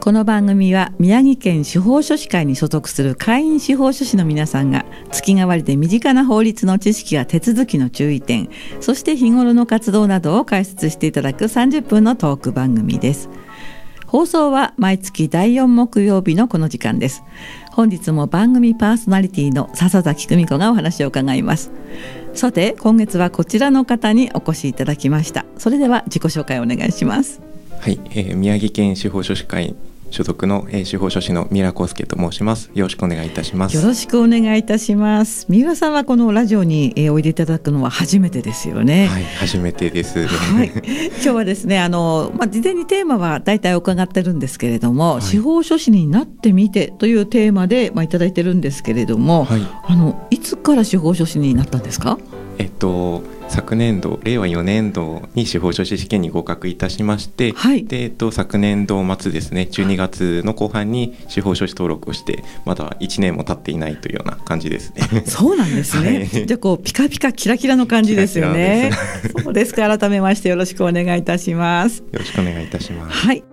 この番組は宮城県司法書士会に所属する会員司法書士の皆さんが月替わりで身近な法律の知識や手続きの注意点そして日頃の活動などを解説していただく30分のトーク番組です。放送は毎月第4木曜日のこの時間です。本日も番組パーソナリティの笹崎久美子がお話を伺います。さて今月はこちらの方にお越しいただきました。それでは自己紹介お願いします。はい、えー、宮城県司法書士会所属の、えー、司法書士の三浦康介と申します。よろしくお願いいたします。よろしくお願いいたします。三浦さんはこのラジオに、えー、おいでいただくのは初めてですよね。はい、初めてです、はい、今日はですね、あのまあ事前にテーマは大体伺ってるんですけれども、はい、司法書士になってみてというテーマでまあいただいてるんですけれども、はい、あのいつから司法書士になったんですか？えっと昨年度令和4年度に司法書士試験に合格いたしまして、はい、でえっと、昨年度末ですね12月の後半に司法書士登録をしてまだ1年も経っていないというような感じですね。そうなんですね、はい、じゃこうピカピカキラキラの感じですよね。そうですか改めましてよろしくお願いいたします。よろしくお願いいたします。はい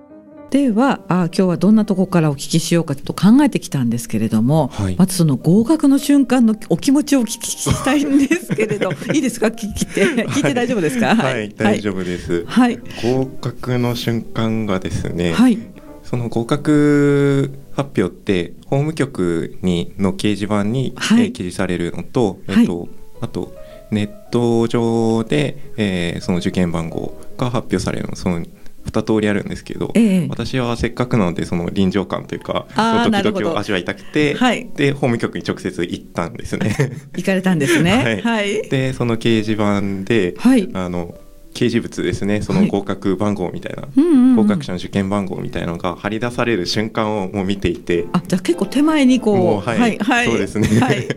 ではあ今日はどんなところからお聞きしようかと考えてきたんですけれども、はい、まずその合格の瞬間のお気持ちをお聞きしたいんですけれど いいですか？聞いて。聞いて大丈夫ですか？はい、はい、大丈夫です、はい、合格の瞬間がですね、はい、その合格発表って法務局にの掲示板に、はい、えー、掲示されるのと、えっとあとネット上で、えー、その受験番号が発表されるの。その2通りあるんですけど、ええ、私はせっかくなのでその臨場感というかドキドキを味わいたくて、はい、で法務局に直接行ったんですね。行かれたんですね。はい、はい、でその掲示板で、はい、あの掲示物ですね。その合格番号みたいな、はい、合格者の受験番号みたいなのが張り出される瞬間をもう見ていて。あじゃあ結構手前にこう。はい、はい、はい、そうですね、はい、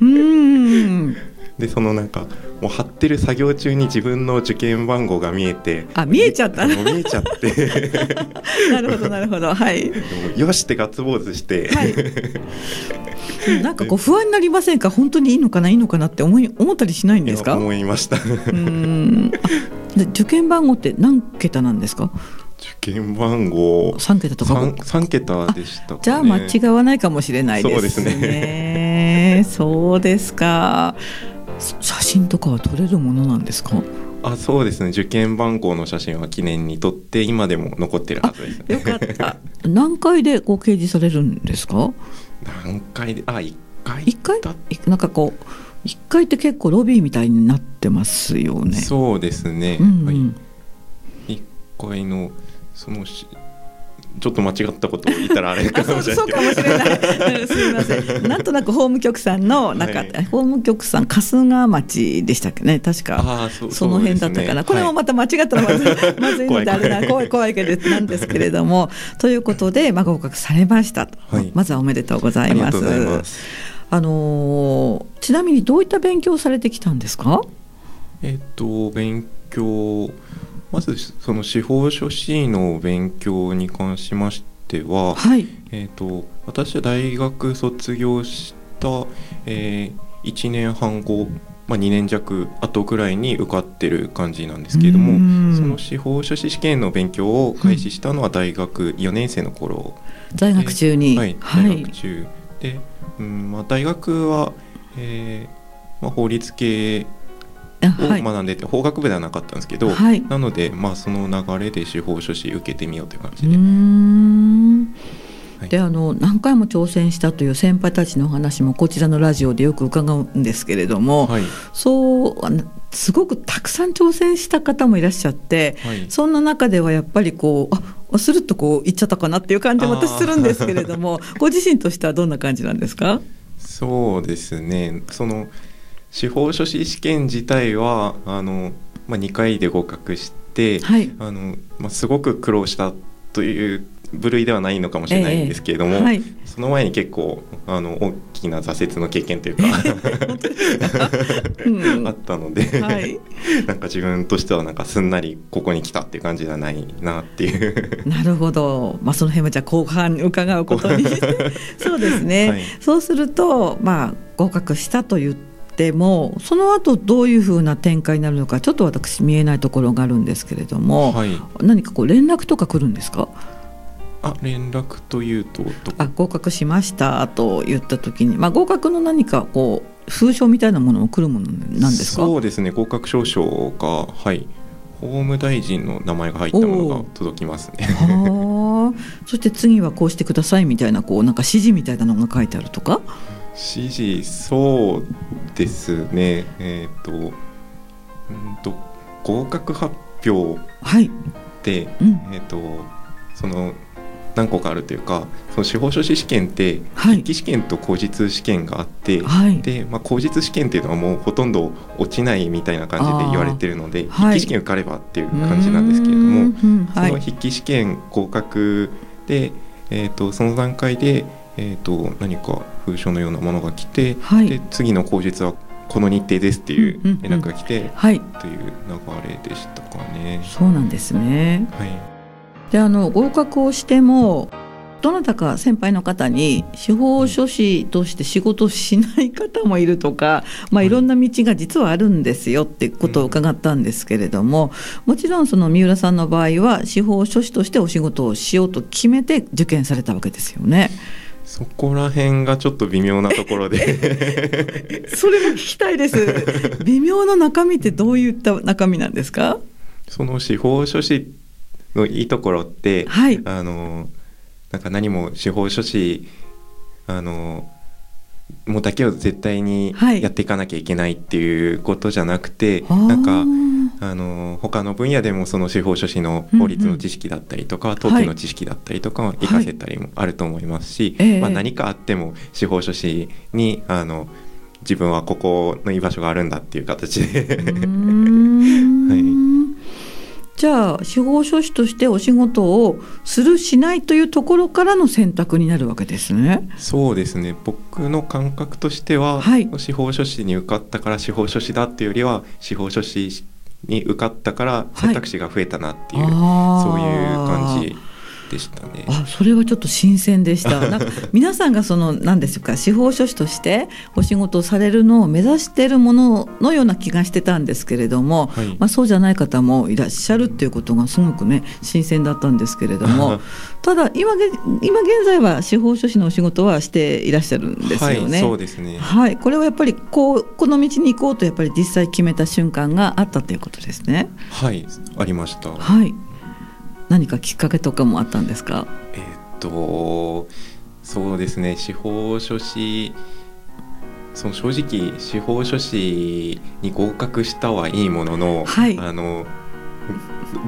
うん でそのなんかもう貼ってる作業中に自分の受験番号が見えてあ見えちゃった。見えちゃって。なるほどなるほど。はい。よしってガッツポーズして、はい、なんかこう不安になりませんか？本当にいいのかないいのかなって思い思ったりしないんですか？思いました。うん。で受験番号って何桁なんですか？受験番号。三桁とか？3, 3桁でした、ね、じゃあ間違わないかもしれないですね。そうですね。そうですか写真とかは撮れるものなんですか？あそうですね。受験番号の写真は記念に撮って今でも残ってるはずです、ね、よかった。何回でこう掲示されるんですか？何回で？あ一回一回？なんかこう一回って結構ロビーみたいになってますよね。そうですね、うんうん、はのそのちょっと間違ったことを言ったらあれかもしれない。そうかもしれない。すみません。なんとなく法務局さんの中、はい、法務局さん春日町でしたっけね、確か。そその辺だったから、ね、これもまた間違ったらまずい、はい、まずいのであれな怖い怖いけどなんですけれども、ということでまあ合格されましたと、はい、まずはおめでとうございます。あのちなみにどういった勉強をされてきたんですか？えっと勉強。まずその司法書士の勉強に関しましては、はい、えーと、私は大学卒業した、えー、1年半後、まあ、2年弱後ぐらいに受かってる感じなんですけれどもその司法書士試験の勉強を開始したのは大学4年生の頃、在学中に、はい、大学中、はい、で、うんまあ、大学は、えーまあ、法律系を学んでて、法学部ではなかったんですけど、はい、なので、まあ、その流れで司法書士受けてみようという感じで。であの何回も挑戦したという先輩たちの話もこちらのラジオでよく伺うんですけれども、はい、そうすごくたくさん挑戦した方もいらっしゃって、はい、そんな中ではやっぱりこうあスルッとこういっちゃったかなっていう感じも私するんですけれども ご自身としてはどんな感じなんですか？そうですね。その司法書士試験自体はあの、まあ、2回で合格して、はい、あのまあ、すごく苦労したという部類ではないのかもしれないんですけれども、えーはい、その前に結構あの大きな挫折の経験というかうん、あったので、はい、なんか自分としてはなんかすんなりここに来たっていう感じじゃないなっていう。なるほど、まあ、その辺はじゃあ後半伺うことに。そうですね、はい、そうするとまあ合格したと言ってもその後どういうふうな展開になるのかちょっと私見えないところがあるんですけれども、はい、何かこう連絡とか来るんですか？あ連絡というとあ合格しましたと言った時に、まあ、合格の何かこう封書みたいなものも来るものなんですか？そうですね合格証書がはい。法務大臣の名前が入ったものが届きますね。そして次はこうしてくださいみたいなこうなんか指示みたいなのが書いてあるとか？指示そうですね。えっ、ー、とうんと合格発表で、はい。うん、えっ、ー、とその何個かあるというかその司法書士試験って筆記試験と口実試験があって、はい、でまあ、口実試験っていうのはもうほとんど落ちないみたいな感じで言われてるので筆記試験受かればっていう感じなんですけれども、その筆記試験合格で、えーと、その段階で、えーと、何か封書のようなものが来て、はい、で次の口実はこの日程ですっていう連絡が来て、うん。うんうん、はい、という流れでしたかね。そうなんですね、はい。であの合格をしてもどなたか先輩の方に司法書士として仕事しない方もいるとか、まあ、いろんな道が実はあるんですよってことを伺ったんですけれどももちろんその三浦さんの場合は司法書士としてお仕事をしようと決めて受験されたわけですよね。そこら辺がちょっと微妙なところで。それも聞きたいです。微妙な中身ってどういった中身なんですか？その司法書士のいいところって、はい、あのなんか何も司法書士あのもうだけを絶対にやっていかなきゃいけないっていうことじゃなくて、はい、なんかあの他の分野でもその司法書士の法律の知識だったりとか、うんうん、登記の知識だったりとか活かせたりもあると思いますし、はい、まあ、何かあっても司法書士にあの自分はここの居場所があるんだっていう形で。はい。じゃあ司法書士としてお仕事をするしないというところからの選択になるわけですね。そうですね。僕の感覚としては、はい、司法書士に受かったから司法書士だっていうよりは司法書士に受かったから選択肢が増えたなっていう、はい、そういう感じでしたね。あ、それはちょっと新鮮でした。なんか皆さんがその何ですか司法書士としてお仕事をされるのを目指しているもののような気がしてたんですけれども、はい、まあそうじゃない方もいらっしゃるっていうことがすごくね新鮮だったんですけれども、ただ今今現在は司法書士のお仕事はしていらっしゃるんですよね。はい、そうですね。はい、これはやっぱりこうこの道に行こうとやっぱり実際決めた瞬間があったということですね。はい、ありました。はい。何かきっかけとかもあったんですか？えっとそうですね司法書士その正直司法書士に合格したはいいものの、はい、あの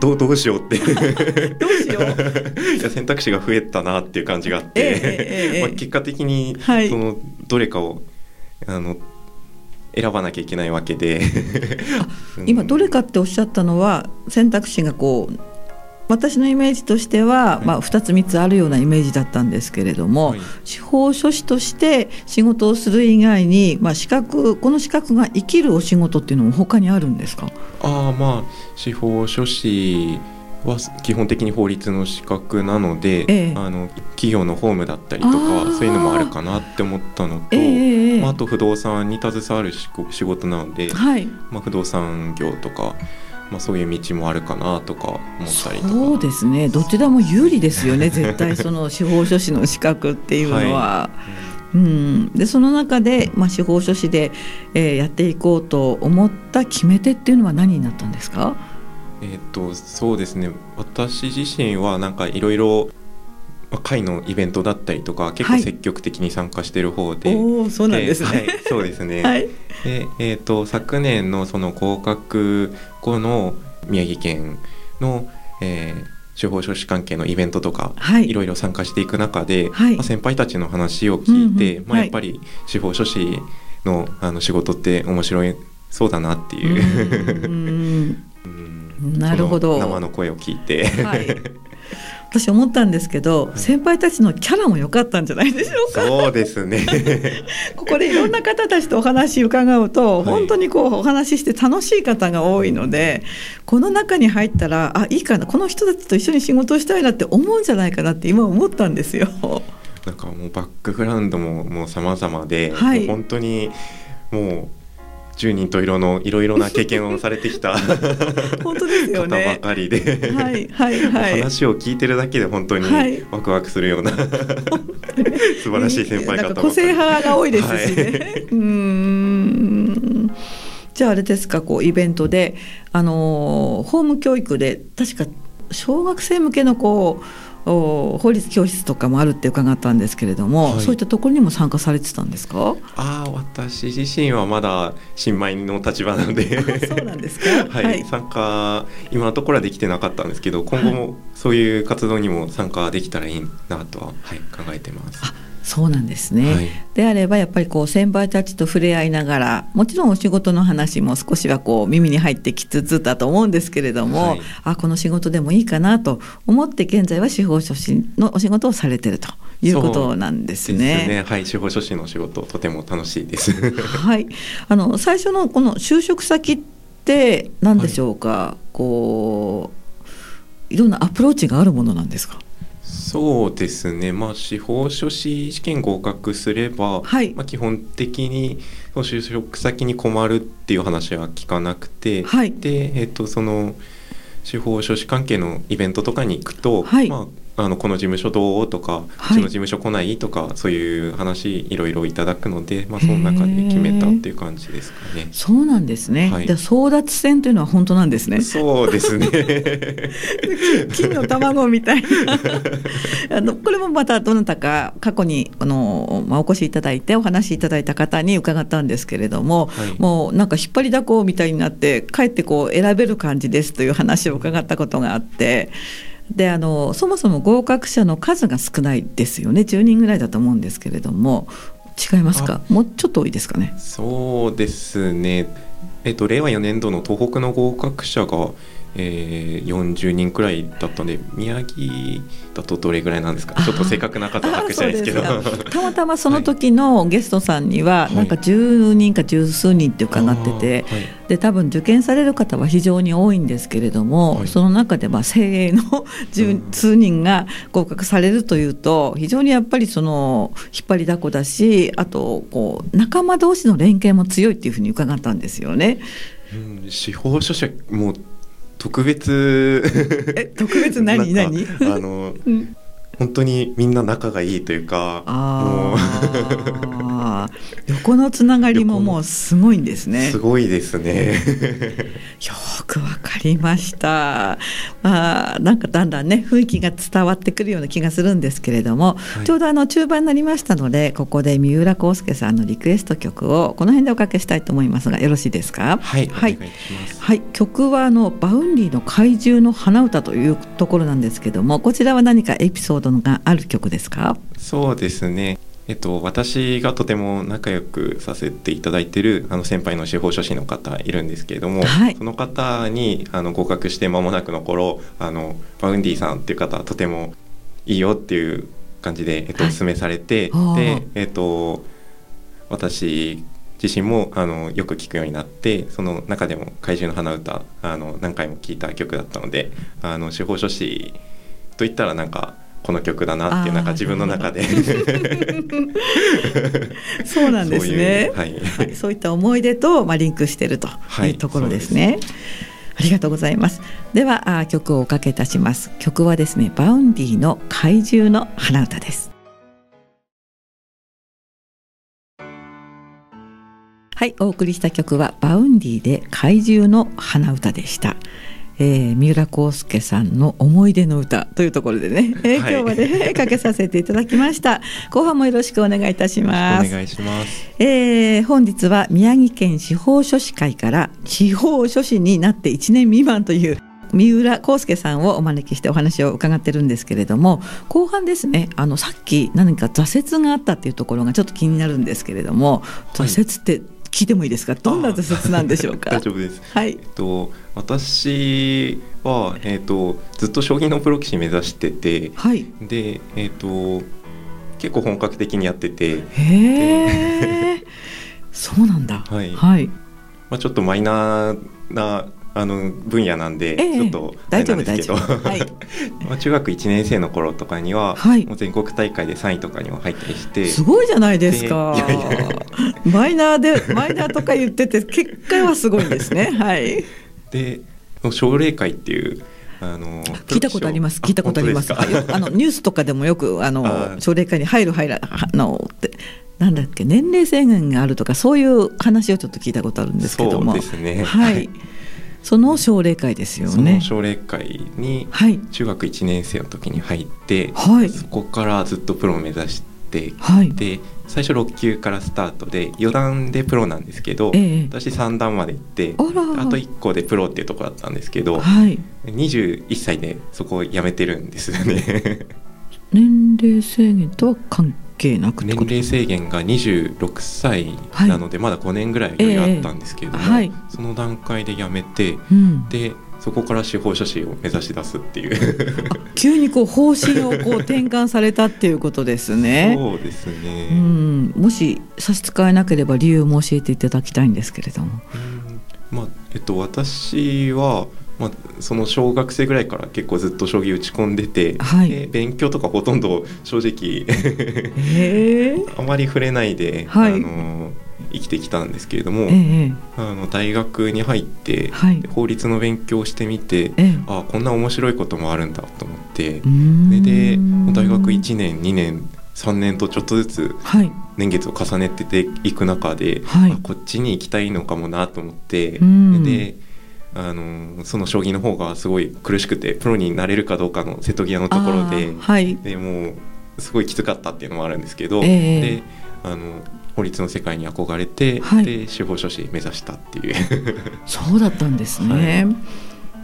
どうどうしようって。どうしよう？いや選択肢が増えたなっていう感じがあって、えーえー、まあ、結果的に、はい、そのどれかをあの選ばなきゃいけないわけで。今どれかっておっしゃったのは選択肢がこう私のイメージとしては、まあ、2つ3つあるようなイメージだったんですけれども、はい、司法書士として仕事をする以外に、まあ、資格この資格が生きるお仕事っていうのも他にあるんですか？あまあ司法書士は基本的に法律の資格なので、ええ、あの企業の法務だったりとかそういうのもあるかなって思ったのと、えまあ、あと不動産に携わる仕事なので、はい。まあ、不動産業とかまあ、そういう道もあるかなとか思ったりとか。そうですね。どちらも有利ですよね。絶対その司法書士の資格っていうのは。はい。うん、でその中で、まあ、司法書士で、えー、やっていこうと思った決め手っていうのは何になったんですか？えっとそうですね。私自身はなんかいろいろ会のイベントだったりとか結構積極的に参加してる方で、はい、そうなんですね、はい、そうですね、はい、でえーと、昨年のその合格後の宮城県の、えー、司法書士関係のイベントとか、はい、いろいろ参加していく中で、はい、まあ、先輩たちの話を聞いて、うんうん、まあ、やっぱり司法書士のあの仕事って面白いそうだなっていう。なるほど。生の声を聞いて、はい 私思ったんですけど、はい、先輩たちのキャラも良かったんじゃないでしょうか。そうですね。ここでいろんな方たちとお話伺うと、はい、本当にこうお話しして楽しい方が多いので、この中に入ったらあいいかなこの人たちと一緒に仕事したいなって思うんじゃないかなって今思ったんですよ。なんかもうバックグラウンドももう様々で、はい、本当にもう十人と色のいろいろな経験をされてきた 本当ですよね。方ばかりで、はいはいはい、話を聞いてるだけで本当にワクワクするような、はい、素晴らしい先輩方個性派が多いですしね。はい、うん。じゃああれですかこうイベントで。あのホーム教育で確か小学生向けのこう法律教室とかもあるって伺ったんですけれども、はい、そういったところにも参加されてたんですか？あ私自身はまだ新米の立場なので。そうなんですか、はい、はい、参加今のところはできてなかったんですけど今後もそういう活動にも参加できたらいいなとは、はい、考えてます。そうなんですね、はい、であればやっぱりこう先輩たちと触れ合いながらもちろんお仕事の話も少しはこう耳に入ってきつつだと思うんですけれども、はい、あこの仕事でもいいかなと思って現在は司法書士のお仕事をされてるということなんですね。すね。はい、司法書士の仕事とても楽しいです。はい、あの最初のこの就職先って何でしょうか、はい、こういろんなアプローチがあるものなんですか？そうですね、まあ、司法書士試験合格すれば、はい、まあ、基本的に就職先に困るっていう話は聞かなくて、はい、で、えーと、その司法書士関係のイベントとかに行くと、はい、まあ、あのこの事務所どう？とか、うちの事務所来ない？とかそういう話いろいろいただくので、まあ、その中で決めたっていう感じですかね。そうなんですね。はい、争奪戦というのは本当なんですね。そうですね。金の卵みたいな あのこれもまたどなたか過去にあの、まあ、お越しいただいてお話しいただいた方に伺ったんですけれども、はい、もうなんか引っ張りだこみたいになってかえってこう選べる感じですという話を伺ったことがあって。であのそもそも合格者の数が少ないですよね。10人ぐらいだと思うんですけれども。違いますか？もうちょっと多いですかね？そうですね。えっと令和4年度の東北の合格者がえー、40人くらいだったんで宮城だとどれぐらいなんですか？ちょっと正確な数は把握したいですけど。たまたまその時のゲストさんには、なんか10人か十数人って伺ってて、はい、で多分受験される方は非常に多いんですけれども、はい、その中でまあ精鋭の 十数人が合格されるというと非常にやっぱりその引っ張りだこだしあとこう仲間同士の連携も強いっていうふうに伺ったんですよね。うん、司法書士も特別。え特別何何？あの、うん、本当にみんな仲がいいというかもう。横のつながりももうすごいんですね。すごいですね。よくわかりました。まあなんかだんだんね雰囲気が伝わってくるような気がするんですけれども、はい、ちょうどあの中盤になりましたのでここで三浦孝介さんのリクエスト曲をこの辺でおかけしたいと思いますがよろしいですか？はい、はい、はい、曲はあの Vaundy の怪獣の花歌というところなんですけどもこちらは何かエピソードがある曲ですか？そうですね。えっと、私がとても仲良くさせていただいてるあの先輩の司法書士の方いるんですけれども、はい、その方にあの合格して間もなくの頃あのVaundy さんっていう方とてもいいよっていう感じで、えっと、お勧めされて、はい、で、えっと、私自身もあのよく聞くようになってその中でも「怪獣の花歌」あの何回も聴いた曲だったのであの司法書士といったらなんかこの曲だなっていうなんか自分の中で。そうなんですね。はい、はい、そういった思い出と、まあ、リンクしているというところですね、はい、ありがとうございます。ではあ曲をおかけいたします。曲はですね Vaundy の怪獣の花歌ですはいお送りした曲は Vaundy で怪獣の花歌でした。えー、三浦孝介さんの思い出の歌というところでね、えー、今日まで、かけさせていただきました。後半もよろしくお願いいたします。お願いします、えー、本日は宮城県司法書士会から司法書士になって1年未満という三浦康介さんをお招きしてお話を伺ってるんですけれども後半ですねあのさっき何か挫折があったっていうところがちょっと気になるんですけれども挫折って聞いてもいいですか？どんな挫折なんでしょうか？大丈夫です、はい、えっと、私は、えっと、ずっと将棋のプロ棋士目指してて、はい、で、えっと、結構本格的にやっててへえ そうなんだ。はい、はい。まあ、ちょっとマイナーなあの分野なんで、ちょっと大丈夫ですけど、はい、まあ中学1年生の頃とかには、はい、もう全国大会で3位とかにも入ったりして。すごいじゃないですか。いやいや。マイナーでマイナーとか言ってて結果はすごいんですね。はい。で奨励会っていうあの聞いたことあります。聞いたことあります。あのニュースとかでもよくあの奨励会に入る入らのってなんだっけ年齢制限があるとかそういう話をちょっと聞いたことあるんですけども。そうですね。はいその奨励会ですよね。奨励会に中学1年生の時に入って、はい、そこからずっとプロを目指して、はい、で最初6級からスタートで4段でプロなんですけど、ええ、私3段まで行ってあと1個でプロっていうとこだったんですけど、はい、21歳でそこを辞めてるんですよね。年齢制限とは関係なく年齢制限が26歳なので、まだ5年ぐらい余裕あったんですけれども、はい、その段階で辞めて、うん、でそこから司法書士を目指し出すっていう。急にこう方針をこう転換されたっていうことですね。そうですね、うん、もし差し支えなければ理由も教えていただきたいんですけれども。まあえっと、私はまあ、その小学生ぐらいから結構ずっと将棋打ち込んでて、はい、勉強とかほとんど正直 あまり触れないで、はい、あの生きてきたんですけれども、えー、あの大学に入って、はい、法律の勉強をしてみて、えー、あこんな面白いこともあるんだと思ってで大学1年2年3年とちょっとずつ年月を重ねてていく中で、はい、こっちに行きたいのかもなと思ってであのその将棋の方がすごい苦しくてプロになれるかどうかの瀬戸際のところで,、はい、でもうすごいきつかったっていうのもあるんですけど、えー、であの法律の世界に憧れて、はい、で司法書士目指したっていう。そうだったんですね。はい、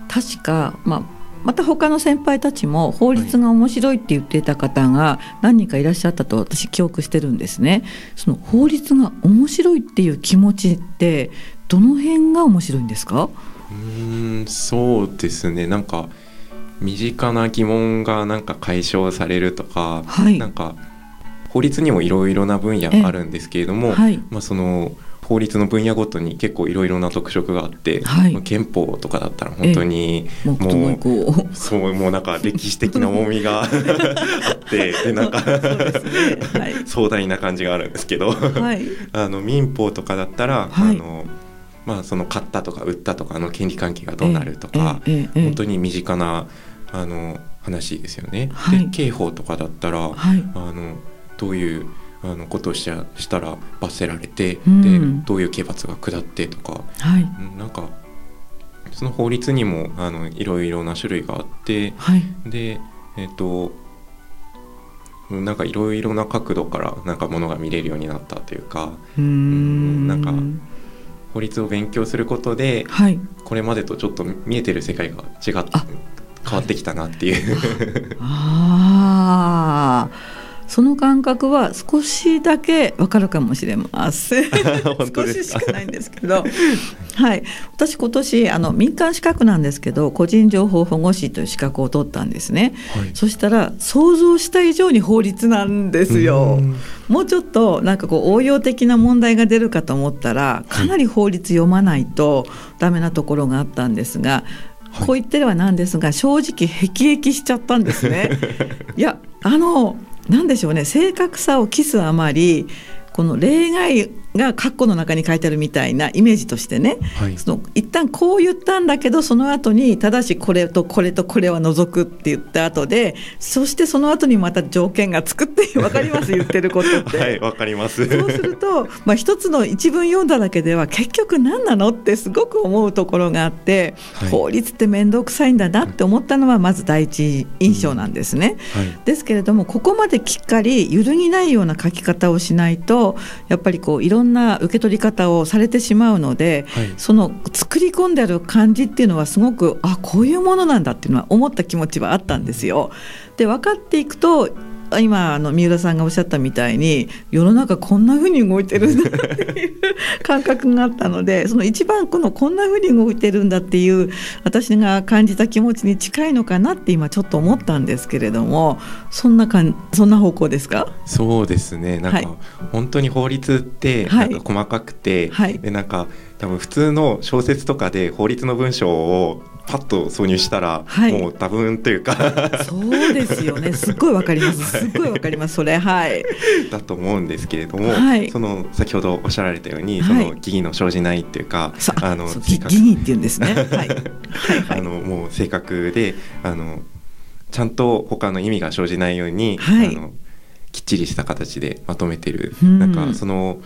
確か、まあまた他の先輩たちも法律が面白いって言っていた方が何人かいらっしゃったと私記憶してるんですね。その法律が面白いっていう気持ちってどの辺が面白いんですか？うんそうですね。なんか身近な疑問がなんか解消されるとか、はい、なんか法律にもいろいろな分野あるんですけれども、はい、まあ、その法律の分野ごとに結構いろいろな特色があって、はい、憲法とかだったら本当にもうそうもうなんか歴史的な重みが あってでなんかね。はい、壮大な感じがあるんですけど、はい、あの民法とかだったら、あのまあ、その買ったとか売ったとかの権利関係がどうなるとか、本当に身近なあの話ですよね。はい、で刑法とかだったら、はい、あのどういうあのことをししたら罰せられて、うん、でどういう刑罰が下ってとか、はい、なんかその法律にもあのいろいろな種類があって、はい、でえっ、ー、となんかいろいろな角度からなんかものが見れるようになったというかうんなんか法律を勉強することで、はい、これまでとちょっと見えてる世界が違って変わってきたなっていう。ああその感覚は少しだけわかるかもしれません。少ししかないんですけど。はい。私今年あの民間資格なんですけど個人情報保護士という資格を取ったんですね、はい、そしたら想像した以上に法律なんですよ。もうちょっとなんかこう応用的な問題が出るかと思ったらかなり法律読まないとダメなところがあったんですが、こう言ってはなんですが正直辟易しちゃったんですね。いやあの何でしょうね。正確さを期すあまりこの例外が括弧の中に書いてあるみたいなイメージとしてね、はい、その一旦こう言ったんだけどその後にただしこれとこれとこれは除くって言った後でそしてその後にまた条件がつくって分かります？言ってることって。はい分かります。そうすると、まあ、一つの一文読んだだけでは結局何なのってすごく思うところがあって、はい、法律って面倒くさいんだなって思ったのはまず第一印象なんですね、うんはい、ですけれどもここまできっかり揺るぎないような書き方をしないとやっぱりこういろんな受け取り方をされてしまうので、はい、その作り込んである感じっていうのはすごくあこういうものなんだっていうのは思った気持ちはあったんですよ。で分かっていくと今あの三浦さんがおっしゃったみたいに世の中こんな風に動いてるんだっていう 感覚があったのでその一番このこんな風に動いてるんだっていう私が感じた気持ちに近いのかなって今ちょっと思ったんですけれどもそんなかんそんな方向ですか？そうですね。なんか、はい、本当に法律ってなんか細かくて、はい、でなんか多分普通の小説とかで法律の文章をパッと挿入したら、はい、もう多分というか。そうですよね。すっごいわかります。すっごいわかりますそれ。はい。だと思うんですけれども、はい、その先ほどおっしゃられたように、その疑義の生じないっていうかあの疑義って言うんですね。はい、あのもう正確であのちゃんと他の意味が生じないように、あのきっちりした形でまとめてる、うん、なんかその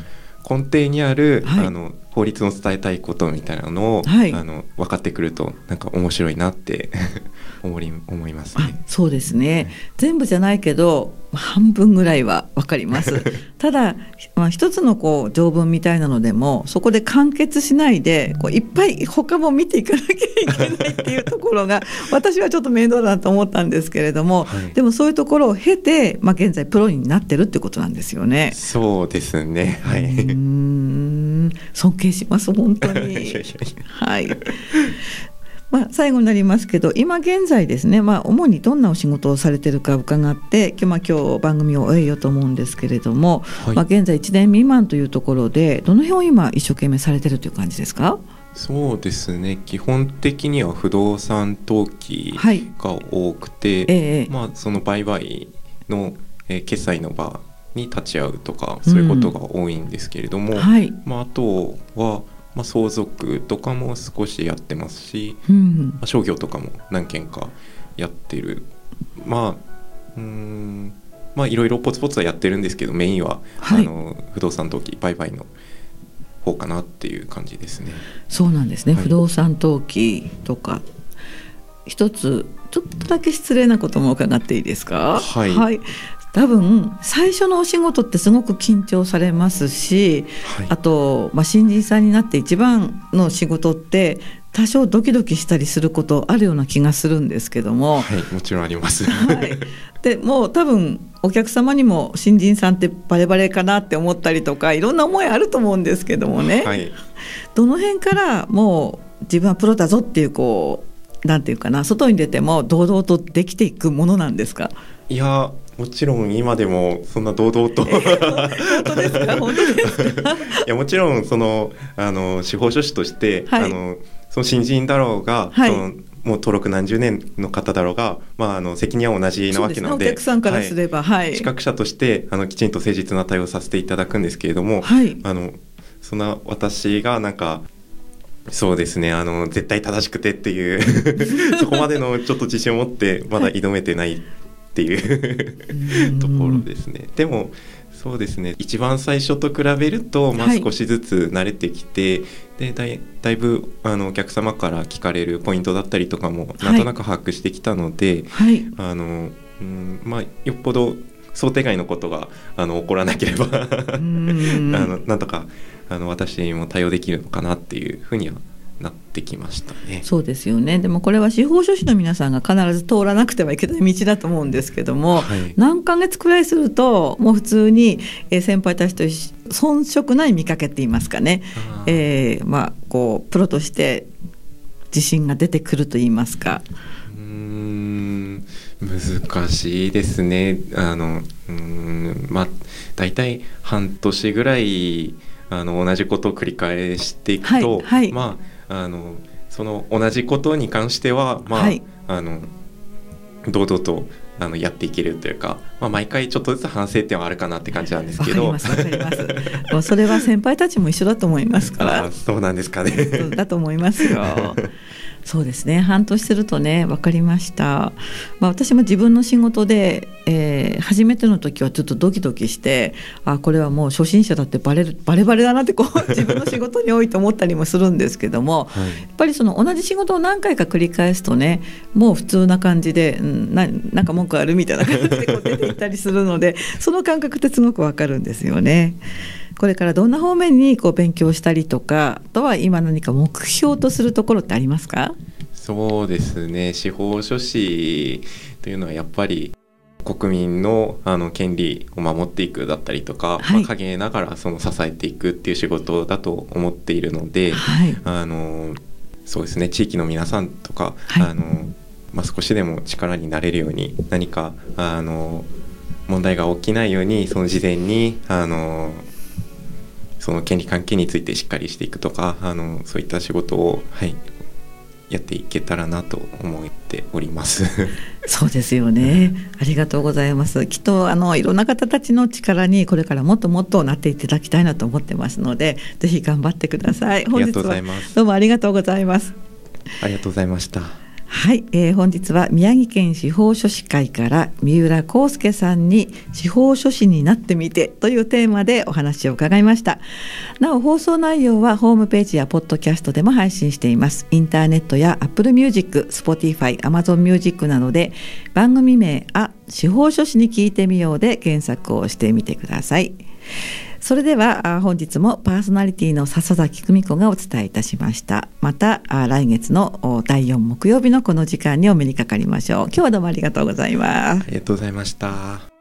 根底にある、あの法律の伝えたいことみたいなのを、はい、あの分かってくるとなんか面白いなって思い思いますね。そうですね、全部じゃないけど半分ぐらいは分かります。ただ、まあ、一つのこう条文みたいなのでもそこで完結しないでこういっぱい他も見ていかなきゃいけないっていうところが 私はちょっと面倒だと思ったんですけれども、はい、でもそういうところを経て、まあ、現在プロになってるってことなんですよね。そうですね、はい、うん尊敬します本当に。はい。まあ、最後になりますけど今現在ですね、まあ、主にどんなお仕事をされてるか伺って今日,、今日番組を終えようと思うんですけれども、はい、まあ、現在1年未満というところでどの辺を今一生懸命されてるという感じですか？そうですね。基本的には不動産登記が多くて、はいえー、まあ、その売買の、えー、決済の場に立ち会うとかそういうことが多いんですけれども、うん。はい、まあ、あとは、まあ、相続とかも少しやってますし、うん、まあ、商業とかも何件かやってる。まあうんまあいろいろポツポツはやってるんですけどメインは、はい、あの不動産登記売買の方かなっていう感じですね。そうなんですね、はい、不動産登記とか。一つちょっとだけ失礼なことも伺っていいですか？はい、はい、多分最初のお仕事ってすごく緊張されますし、はい、あと、まあ、新人さんになって一番の仕事って多少ドキドキしたりすることあるような気がするんですけども、はい、もちろんあります。はい、でもう多分お客様にも新人さんってバレバレかなって思ったりとかいろんな思いあると思うんですけどもね、はい、どの辺からもう自分はプロだぞっていうこうなんていうかな外に出ても堂々とできていくものなんですか？いやもちろん今でもそんな堂々と。本当ですか？本当ですか？いやもちろんそのあの司法書士として、はい、あのその新人だろうが、はい、そのもう登録何十年の方だろうが、まあ、あの責任は同じなわけなので、ね、お客さんからすれば、はい、資格者としてあのきちんと誠実な対応させていただくんですけれども、はい、あのそんな私がなんかそうですねあの絶対正しくてっていう そこまでのちょっと自信を持ってまだ挑めてないっていう。ところですね。でもそうですね。一番最初と比べると、まあ、少しずつ慣れてきて、はい、でだいだいぶあのお客様から聞かれるポイントだったりとかもなんとなく把握してきたので、はい、あのうんまあ、よっぽど想定外のことがあの起こらなければ あのなんとかあの私にも対応できるのかなっていうふうにはなってきましたね。そうですよね。でもこれは司法書士の皆さんが必ず通らなくてはいけない 道だと思うんですけども、はい、何ヶ月くらいするともう普通に先輩たちと遜色ない見かけって言いますかね。あえー、まあこうプロとして自信が出てくると言いますか。うん難しいですね。あのうんまあ大体半年ぐらいあの同じことを繰り返していくと、はいはい、まああのその同じことに関しては、まあ、はい、あの堂々とあのやっていけるというか、まあ、毎回ちょっとずつ反省点はあるかなって感じなんですけど。それは先輩たちも一緒だと思いますから。そうなんですかね。だと思いますよ そうですね。半年するとね分かりました、まあ、私も自分の仕事で、えー、初めての時はちょっとドキドキしてあこれはもう初心者だってバレるバレバレだなってこう 自分の仕事に多いと思ったりもするんですけども、はい、やっぱりその同じ仕事を何回か繰り返すとねもう普通な感じで、うん、ななんか文句あるみたいな感じでこう出ていったりするのでその感覚ってすごくわかるんですよね。これからどんな方面にこう勉強したりとかあとは今何か目標とするところってありますか？そうですね。司法書士というのはやっぱり国民のあの権利を守っていくだったりとか、はい、まあ、陰ながらその支えていくっていう仕事だと思っているので、はい、あのそうですね。地域の皆さんとか、はい、あのまあ、少しでも力になれるように何かあの問題が起きないようにその事前にあのその権利関係についてしっかりしていくとかあのそういった仕事を、はい、やっていけたらなと思っております。そうですよね。ありがとうございます。きっとあのいろんな方たちの力にこれからもっともっとなっていただきたいなと思ってますのでぜひ頑張ってください。本日はどうもありがとうございます。ありがとうございましたはい、えー、本日は宮城県司法書士会から三浦康介さんに司法書士になってみてというテーマでお話を伺いました。なお放送内容はホームページやポッドキャストでも配信しています。インターネットや Apple Music、Spotify、Amazon Music などで番組名あ司法書士に聞いてみようで検索をしてみてください。それでは本日もパーソナリティの笹崎久美子がお伝えいたしました。また来月の第4木曜日のこの時間にお目にかかりましょう。今日はどうもありがとうございます。ありがとうございました。